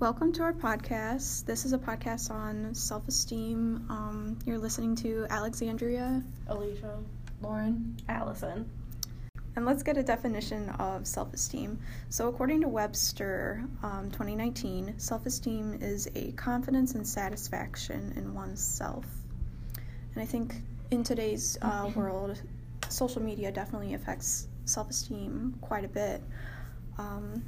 Welcome to our podcast. This is a podcast on self esteem. Um, you're listening to Alexandria. Alicia. Lauren. Allison. And let's get a definition of self esteem. So, according to Webster um, 2019, self esteem is a confidence and satisfaction in oneself. And I think in today's uh, world, social media definitely affects self esteem quite a bit. Um,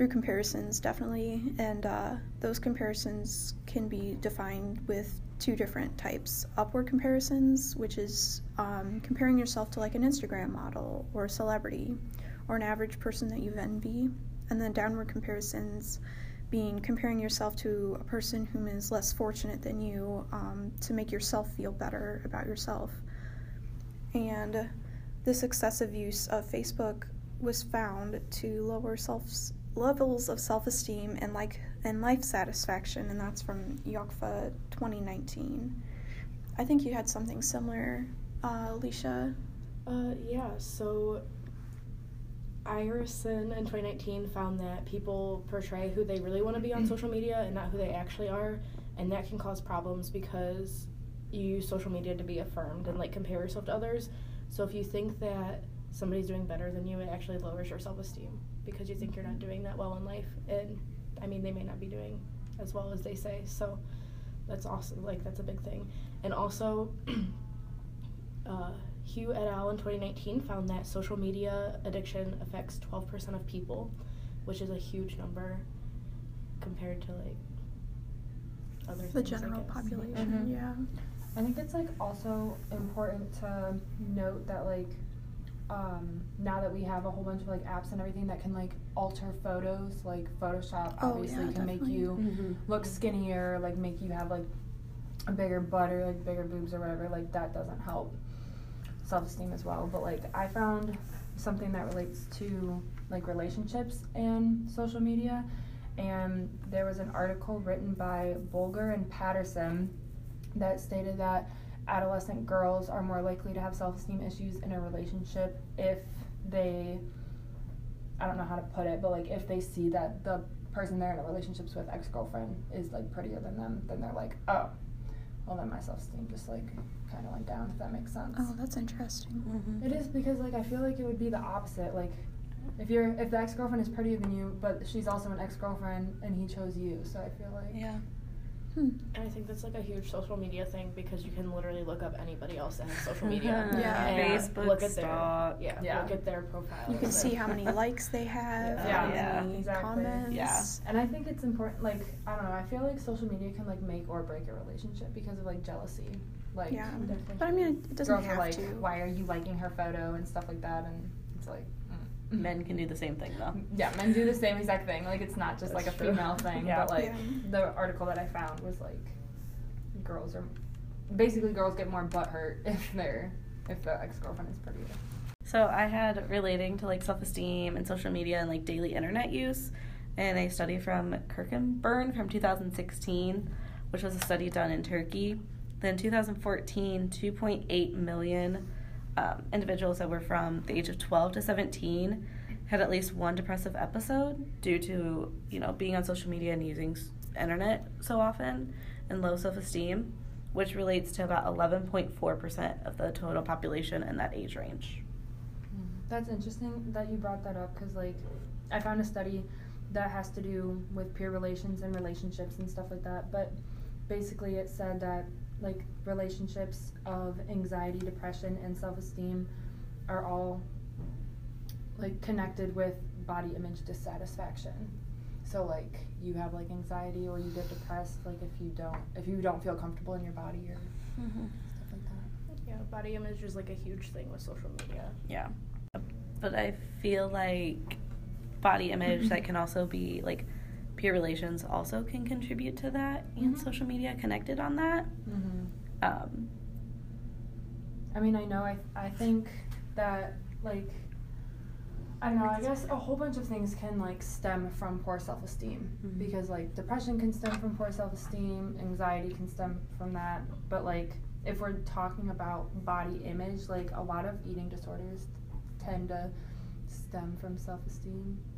through comparisons, definitely, and uh, those comparisons can be defined with two different types upward comparisons, which is um, comparing yourself to like an Instagram model or a celebrity or an average person that you envy, and then downward comparisons being comparing yourself to a person whom is less fortunate than you um, to make yourself feel better about yourself. And this excessive use of Facebook was found to lower self levels of self-esteem and like and life satisfaction and that's from Yokfa 2019. I think you had something similar, uh, Alicia. Uh, yeah, so irison in 2019 found that people portray who they really want to be on social media and not who they actually are, and that can cause problems because you use social media to be affirmed and like compare yourself to others. So if you think that somebody's doing better than you, it actually lowers your self esteem because you think you're not doing that well in life. And I mean, they may not be doing as well as they say. So that's awesome. Like, that's a big thing. And also, uh, Hugh et al. in 2019 found that social media addiction affects 12% of people, which is a huge number compared to like other the things, general guess. population. Mhm. Yeah. I think it's like also important to note that like um, now that we have a whole bunch of like apps and everything that can like alter photos, like Photoshop Oh, obviously yeah, can make you Mm-hmm. look skinnier, like make you have like a bigger butt or like bigger boobs or whatever. Like that doesn't help self esteem as well. But like I found something that relates to like relationships and social media. And there was an article written by Bulger and Patterson that stated that adolescent girls are more likely to have self esteem issues in a relationship if they, I don't know how to put it, but like if they see that the person they're in a relationships with, ex girlfriend, is like prettier than them, then they're like, oh, well then my self esteem just like kind of went down, if that makes sense. Oh, that's interesting. Mm-hmm. It is because like I feel like it would be the opposite. Like if you're if the ex girlfriend is prettier than you, but she's also an ex girlfriend and he chose you, so I feel like Yeah. Hmm. And I think that's like a huge social media thing because you can literally look up anybody else that has social media. Yeah. and Facebook look at stalk. their yeah, Yeah. look at their profile. You can see how many likes they have, Yeah. how Yeah. many Exactly. comments. Yeah. And I think it's important. Like I don't know. I feel like social media can like make or break a relationship because of like jealousy. Like Yeah. But I mean, it doesn't girls have are like, to. why are you liking her photo and stuff like that, and it's like. Mm. Men can do the same thing though. Yeah, men do the same exact thing. Like it's not just like a true. female thing, Yeah. but like Yeah. the article that I found was like girls are basically girls get more butt hurt if they're if the ex girlfriend is prettier. So I had relating to like self-esteem and social media and like daily internet use, and a study from Kirkenburn from 2016, which was a study done in Turkey. Then 2014, 2.8 million um, individuals that were from the age of 12 to 17 had at least one depressive episode due to you know being on social media and using internet so often and low self-esteem, which relates to about 11.4% of the total population in that age range. That's interesting that you brought that up because like I found a study that has to do with peer relations and relationships and stuff like that. But basically, it said that like relationships of anxiety, depression, and self esteem are all like connected with body image dissatisfaction. So like you have like anxiety or you get depressed like if you don't if you don't feel comfortable in your body or mm-hmm. stuff like that. yeah, body image is like a huge thing with social media. Yeah. But I feel like body image that can also be like peer relations also can contribute to that and Mhm. social media connected on that. Mm-hmm. Um, I mean, I know. I I think that like I don't know. I guess a whole bunch of things can like stem from poor self esteem Mhm. because like depression can stem from poor self esteem, anxiety can stem from that. But like if we're talking about body image, like a lot of eating disorders tend to stem from self esteem. And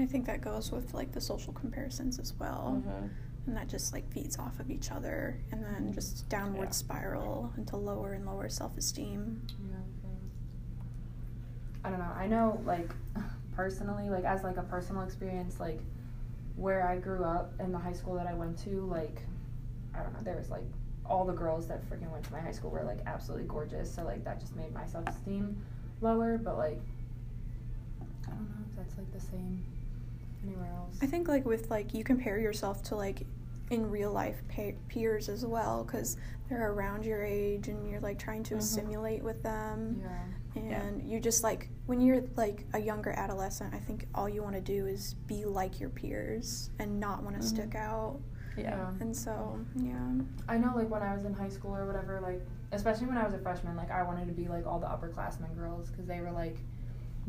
I think that goes with like the social comparisons as well. Mhm. And that just like feeds off of each other and then just downward Yeah. spiral into lower and lower self esteem. Yeah. I don't know. I know, like, personally, like, as like a personal experience, like, where I grew up and the high school that I went to, like, I don't know, there was like all the girls that freaking went to my high school were like absolutely gorgeous. So like that just made my self esteem lower. But like, I don't know if that's like the same anywhere else. I think like with like you compare yourself to like in real life pe- peers as well because they're around your age and you're like trying to Mhm. assimilate with them Yeah. and you just like when you're like a younger adolescent i think all you want to do is be like your peers and not want to Mhm. stick out Yeah. and so yeah I know, like when I was in high school or whatever, like especially when I was a freshman, like I wanted to be like all the upperclassmen girls because they were like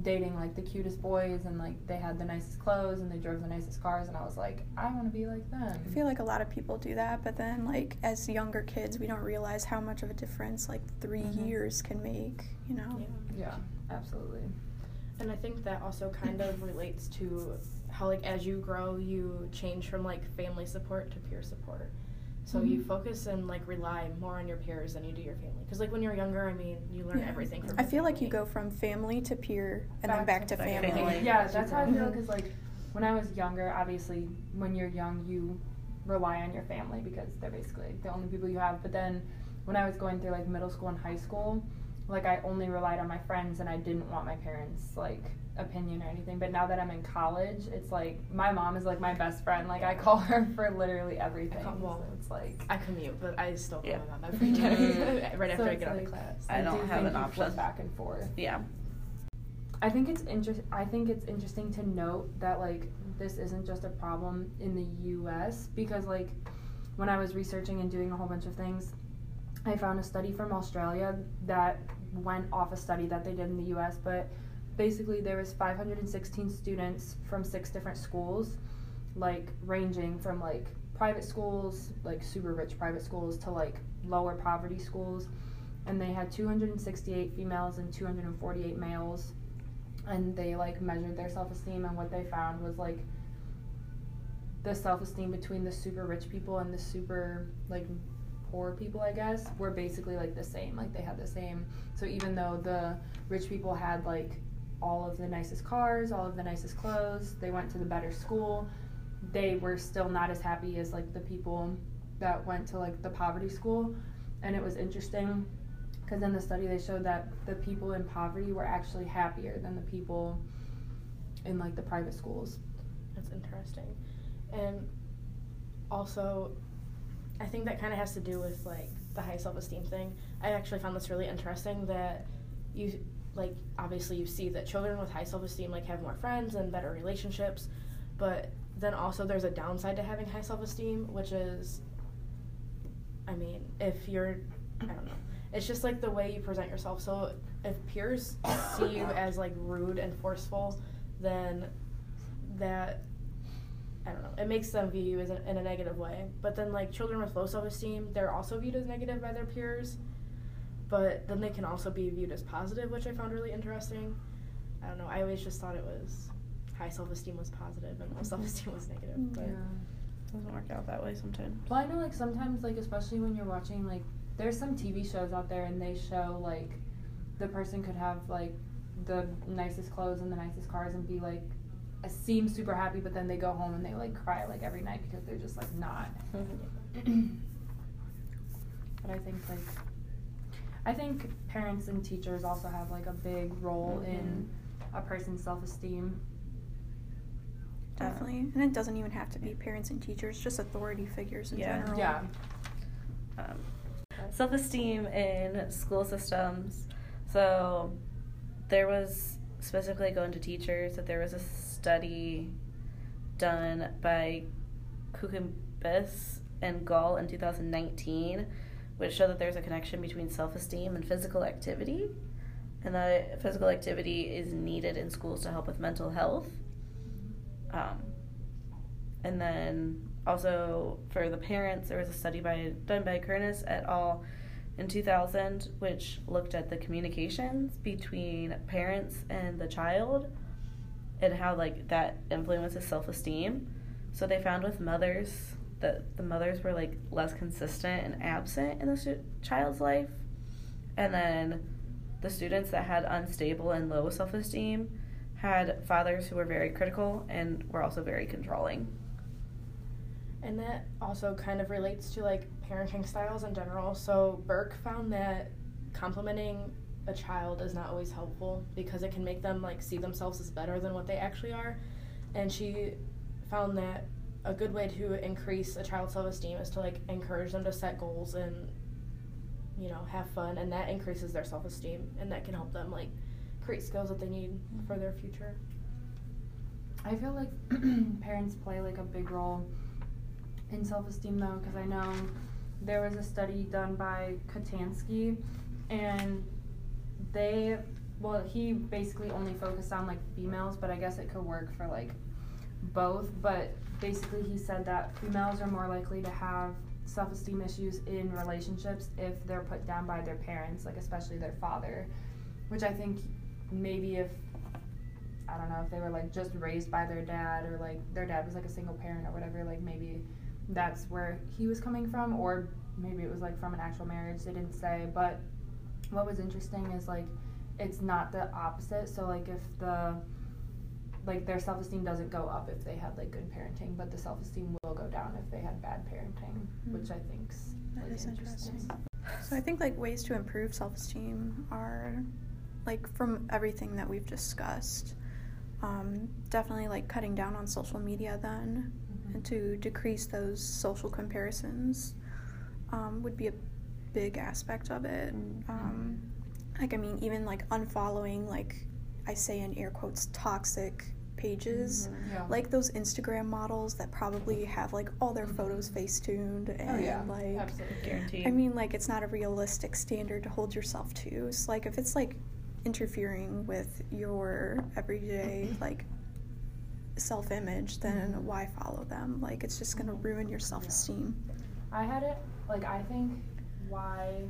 dating like the cutest boys and like they had the nicest clothes and they drove the nicest cars, and I was like, I want to be like them. i feel like a lot of people do that but then like as younger kids we don't realize how much of a difference like 3 Mhm. years can make you know Yeah. yeah, absolutely. And I think that also kind of relates to how like as you grow you change from like family support to peer support. So you Mhm. focus and like rely more on your peers than you do your family. Because like when you're younger, I mean, you learn Yeah. everything from. i feel like you go from family to peer and then Back back to to family, family. Yeah, that's how I feel because like when I was younger, obviously when you're young you rely on your family because they're basically the only people you have. But then when I was going through like middle school and high school, like I only relied on my friends and I didn't want my parents like opinion or anything. But now that I'm in college, it's like my mom is like my best friend. Like I call her for literally everything. call- well, so it's like I commute, but I still go Yeah. mom every day mm. right So after I it's get out of class. I don't do have think an option. flip back and forth. Yeah. I think it's inter- I think it's interesting to note that like this isn't just a problem in the U.S. because like when I was researching and doing a whole bunch of things, I found a study from Australia that went off a study that they did in the U.S. But basically, there was 516 students from six different schools, like ranging from like private schools, like super rich private schools, to like lower poverty schools, and they had 268 females and 248 males. And they like measured their self-esteem and what they found was like the self-esteem between the super rich people and the super like poor people i guess were basically like the same. Like they had the same. So even though the rich people had like all of the nicest cars all of the nicest clothes they went to the better school they were still not as happy as like the people that went to like the poverty school and it was interesting because in the study they showed that the people in poverty were actually happier than the people in like the private schools. That's interesting. And also, I think that kind of has to do with like the high self esteem thing. I actually found this really interesting that you like obviously you see that children with high self esteem like have more friends and better relationships, but then also there's a downside to having high self esteem, which is I mean, if you're I don't know. It's just like the way you present yourself. So if peers see you as like rude and forceful, then that I don't know. It makes them view you as in a negative way. But then like children with low self-esteem, they're also viewed as negative by their peers. But then they can also be viewed as positive, which I found really interesting. I don't know. I always just thought it was high self-esteem was positive and low self-esteem was negative. But it Doesn't work out that way sometimes. Well, I know like sometimes like especially when you're watching like there's some TV shows out there and they show like the person could have like the nicest clothes and the nicest cars and be like seem super happy but then they go home and they like cry like every night because they're just like not mm-hmm. but I think like I think parents and teachers also have like a big role in a person's self-esteem. definitely and it doesn't even have to be parents and teachers just authority figures in Yeah. general Yeah. um, self esteem in school systems. So there was specifically going to teachers that there was a study done by Kukumbis and Gall in 2019, which show that there's a connection between self esteem and physical activity, and that physical activity is needed in schools to help with mental health. Um, and then also for the parents, there was a study by done by Kernis et al. in 2000, which looked at the communications between parents and the child, and how like that influences self-esteem. So they found with mothers that the mothers were like less consistent and absent in the stu- child's life, and then the students that had unstable and low self-esteem had fathers who were very critical and were also very controlling. And that also kind of relates to like parenting styles in general. So Burke found that complimenting a child is not always helpful because it can make them like see themselves as better than what they actually are. And she found that a good way to increase a child's self-esteem is to like encourage them to set goals and you know have fun and that increases their self-esteem and that can help them like create skills that they need mm-hmm. for their future. I feel like parents play like a big role in self-esteem though because I know there was a study done by Katansky, and they well he basically only focused on like females but I guess it could work for like both but basically he said that females are more likely to have self-esteem issues in relationships if they're put down by their parents like especially their father which I think maybe if I don't know if they were like just raised by their dad or like their dad was like a single parent or whatever, like maybe that's where he was coming from, or maybe it was like from an actual marriage, they didn't say. But what was interesting is like it's not the opposite. So like if the like their self esteem doesn't go up if they had like good parenting, but the self esteem will go down if they had bad parenting, Mm-hmm. which I think's That like interesting. interesting. So I think like ways to improve self-esteem are like from everything that we've discussed. Um, definitely like cutting down on social media then Mhm. and to decrease those social comparisons um, would be a big aspect of it. Um, like I mean even like unfollowing like I say in air quotes toxic pages mm-hmm, Yeah. like those Instagram models that probably have like all their photos mm-hmm. facetuned oh, and oh yeah, like absolutely. Guaranteed. I mean, like, it's not a realistic standard to hold yourself to. So like if it's like interfering with your everyday mm-hmm. like self image, then Mhm. why follow them? Like, it's just gonna ruin your self esteem. I had it like I think why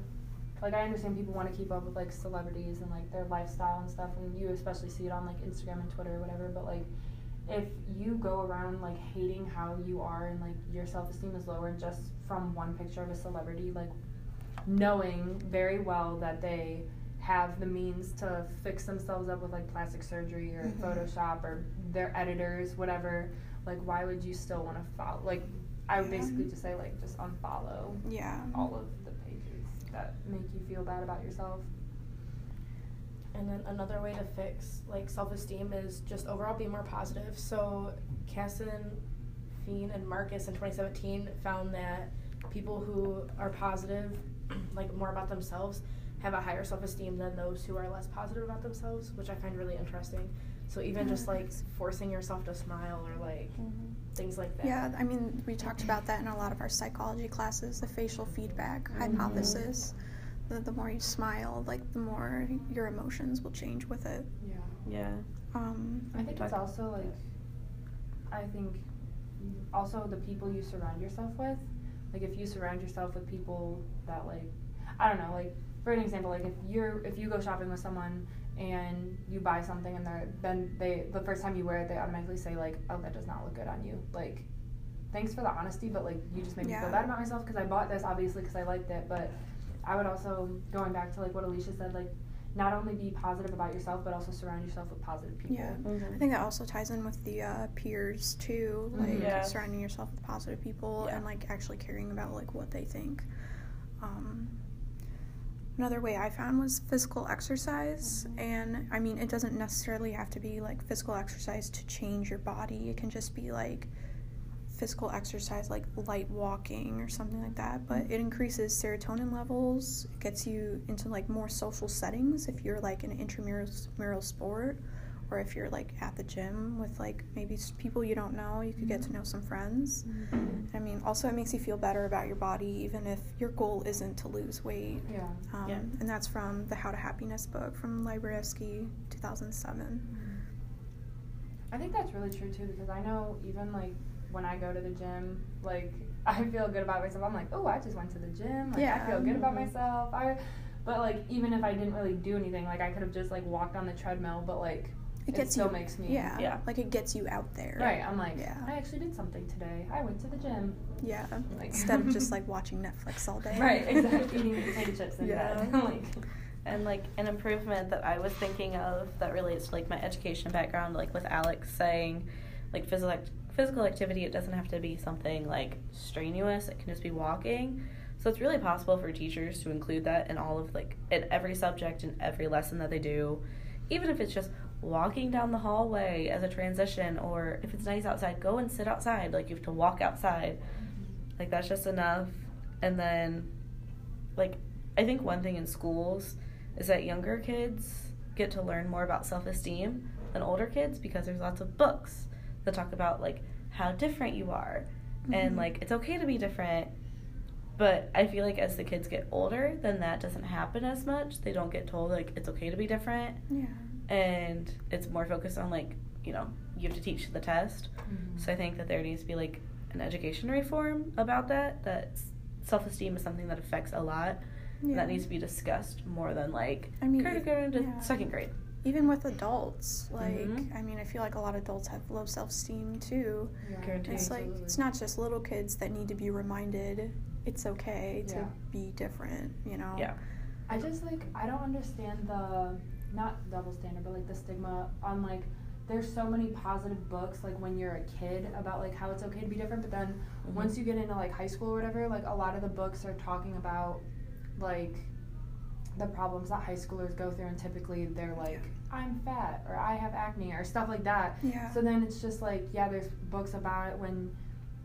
like I understand people want to keep up with like celebrities and like their lifestyle and stuff and you especially see it on like Instagram and Twitter or whatever but like if you go around like hating how you are and like your self-esteem is lower just from one picture of a celebrity like knowing very well that they have the means to fix themselves up with like plastic surgery or Mhm. photoshop or their editors whatever like why would you still want to follow like I would basically just say like just unfollow Yeah. all of the pages that make you feel bad about yourself. And then another way to fix like self esteem is just overall be more positive. So Casson, Fiend, and Marcus in 2017 found that people who are positive, like more about themselves, have a higher self esteem than those who are less positive about themselves, which I find really interesting. So even just like forcing yourself to smile or like Mhm. Things like that. Yeah, I mean, we talked about that in a lot of our psychology classes the facial feedback hypothesis. The, the more you smile, like, the more your emotions will change with it. Yeah. Yeah. Um, I think it's also like, I think also the people you surround yourself with. Like if you surround yourself with people that like, I don't know, like for an example, like if you're if you go shopping with someone and you buy something and they're then they the first time you wear it they automatically say like oh that does not look good on you like thanks for the honesty but like you just made me feel bad about myself because I bought this obviously because I liked it but I would also going back to like what Alicia said like not only be positive about yourself but also surround yourself with positive people Yeah. I Mhm. think that also ties in with the uh, peers too, like Mhm. Yeah. surrounding yourself with positive people Yeah. and like actually caring about like what they think. Um, another way I found was physical exercise, Mhm. and I mean it doesn't necessarily have to be like physical exercise to change your body. It can just be like physical exercise like light walking or something like that. But it increases serotonin levels. It gets you into like more social settings if you're like an intramural sport or if you're like at the gym with like maybe people you don't know you could get to know some friends i mean also it makes you feel better about your body even if your goal isn't to lose weight yeah um, Yeah. and that's from the how to happiness book from Lyubomirsky 2007 I think that's really true too because I know even like when I go to the gym, like I feel good about myself. I'm like, oh, I just went to the gym. Like, Yeah. I feel good about Mhm. myself. I, but like even if I didn't really do anything, like I could have just like walked on the treadmill, but like It gets still you- makes me Yeah, Yeah. like it gets you out there. Right, I'm like, Yeah. I actually did something today. I went to the gym. Yeah. Like- Instead of just like watching Netflix all day. Right, exactly. Eating potato chips in Yeah. like, And like an improvement that I was thinking of that relates to like my education background, like with Alex saying, like physical act- physical activity, it doesn't have to be something like strenuous. It can just be walking. So it's really possible for teachers to include that in all of like in every subject in every lesson that they do, even if it's just walking down the hallway as a transition, or if it's nice outside, go and sit outside. Like you have to walk outside. Like that's just enough. And then, like I think one thing in schools is that younger kids get to learn more about self-esteem than older kids because there's lots of books that talk about like how different you are and Mhm. like it's okay to be different but i feel like as the kids get older then that doesn't happen as much they don't get told like it's okay to be different Yeah. And it's more focused on like you know you have to teach the test so i think that there needs to be like an education reform about that that self-esteem is something that affects a lot and Yeah. that needs to be discussed more than like I mean, kindergarten to yeah. second grade. Even with adults, like Mhm. I mean, I feel like a lot of adults have low self-esteem too. yeah. It's like Absolutely. it's not just little kids that need to be reminded it's okay to Yeah. be different. You know. Yeah. I just like I don't understand the not double standard, but like the stigma on like there's so many positive books like when you're a kid about like how it's okay to be different, but then Mhm. once you get into like high school or whatever, like a lot of the books are talking about like the problems that high schoolers go through and typically they're like I'm fat or I have acne or stuff like that. Yeah. So then it's just like yeah, there's books about it when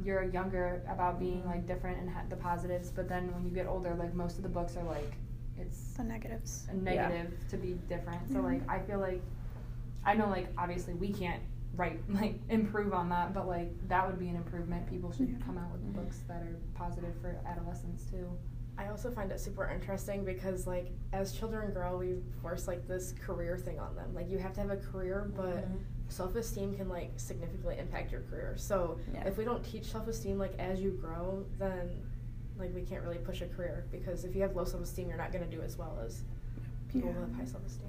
you're younger about being like different and ha- the positives, but then when you get older, like most of the books are like it's the negatives. a negative to be different. So Yeah. like I feel like I know like obviously we can't write like improve on that, but like that would be an improvement. People should Yeah. come out with Mhm. books that are positive for adolescents too. I also find it super interesting because like as children grow, we force like this career thing on them. Like you have to have a career, but Mhm. self-esteem can like significantly impact your career. So Yeah. if we don't teach self-esteem like as you grow, then like we can't really push a career because if you have low self-esteem, you're not going to do as well as people who have high self-esteem.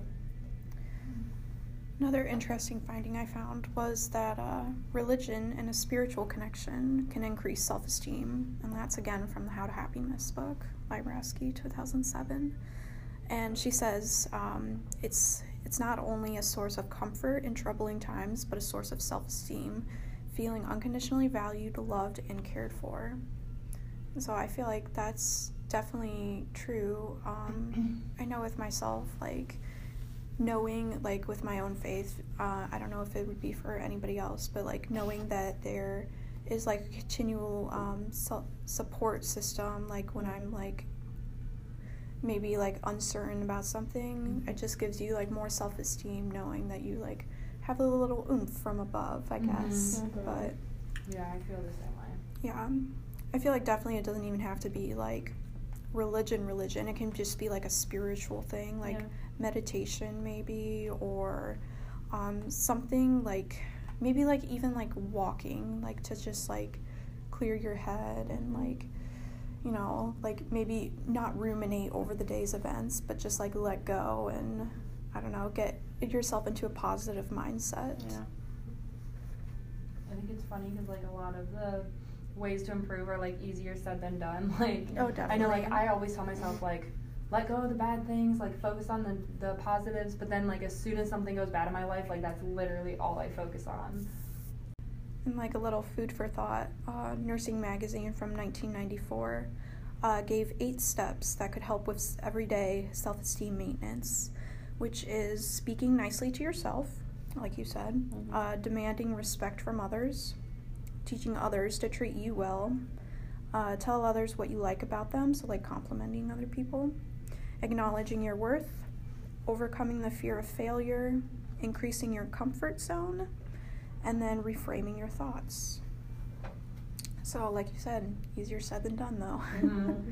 Another interesting finding I found was that uh, religion and a spiritual connection can increase self esteem. And that's again from the How to Happiness book by Rasky, 2007. And she says um, it's, it's not only a source of comfort in troubling times, but a source of self esteem, feeling unconditionally valued, loved, and cared for. So I feel like that's definitely true. Um, I know with myself, like, knowing like with my own faith uh, i don't know if it would be for anybody else but like knowing that there is like a continual um, su- support system like when i'm like maybe like uncertain about something it just gives you like more self-esteem knowing that you like have a little oomph from above i guess Mhm. but Yeah, I feel the same way. yeah i feel like definitely it doesn't even have to be like religion religion it can just be like a spiritual thing like Yeah. meditation maybe or um, something like maybe like even like walking like to just like clear your head and like you know like maybe not ruminate over the day's events but just like let go and i don't know get yourself into a positive mindset Yeah. I think it's funny because like a lot of the ways to improve are like easier said than done. Like Oh, definitely. I know like. I always tell myself like let go of the bad things, like focus on the the positives, but then like as soon as something goes bad in my life, like that's literally all I focus on. And like a little food for thought, uh, Nursing Magazine from 1994 uh, gave eight steps that could help with everyday self esteem maintenance, which is speaking nicely to yourself, like you said, Mhm. uh, demanding respect from others, teaching others to treat you well, uh, tell others what you like about them, so like complimenting other people, acknowledging your worth, overcoming the fear of failure, increasing your comfort zone, and then reframing your thoughts. So, like you said, easier said than done, though. Mhm.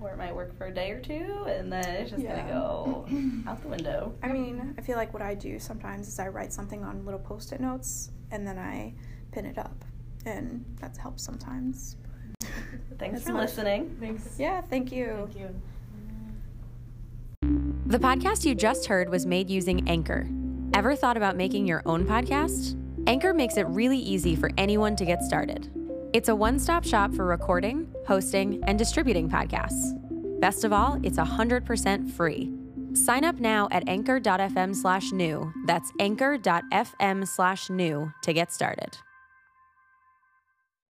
Or it might work for a day or two, and then it's just Yeah. gonna go out the window. I mean, I feel like what I do sometimes is I write something on little post it notes and then I pin it up. And that helps sometimes. Thanks That's for much- listening. Thanks. Yeah, thank you. Thank you. The podcast you just heard was made using Anchor. Ever thought about making your own podcast? Anchor makes it really easy for anyone to get started. It's a one stop shop for recording, hosting, and distributing podcasts. Best of all, it's 100% free. Sign up now at anchor.fm slash new. That's anchor.fm slash new to get started.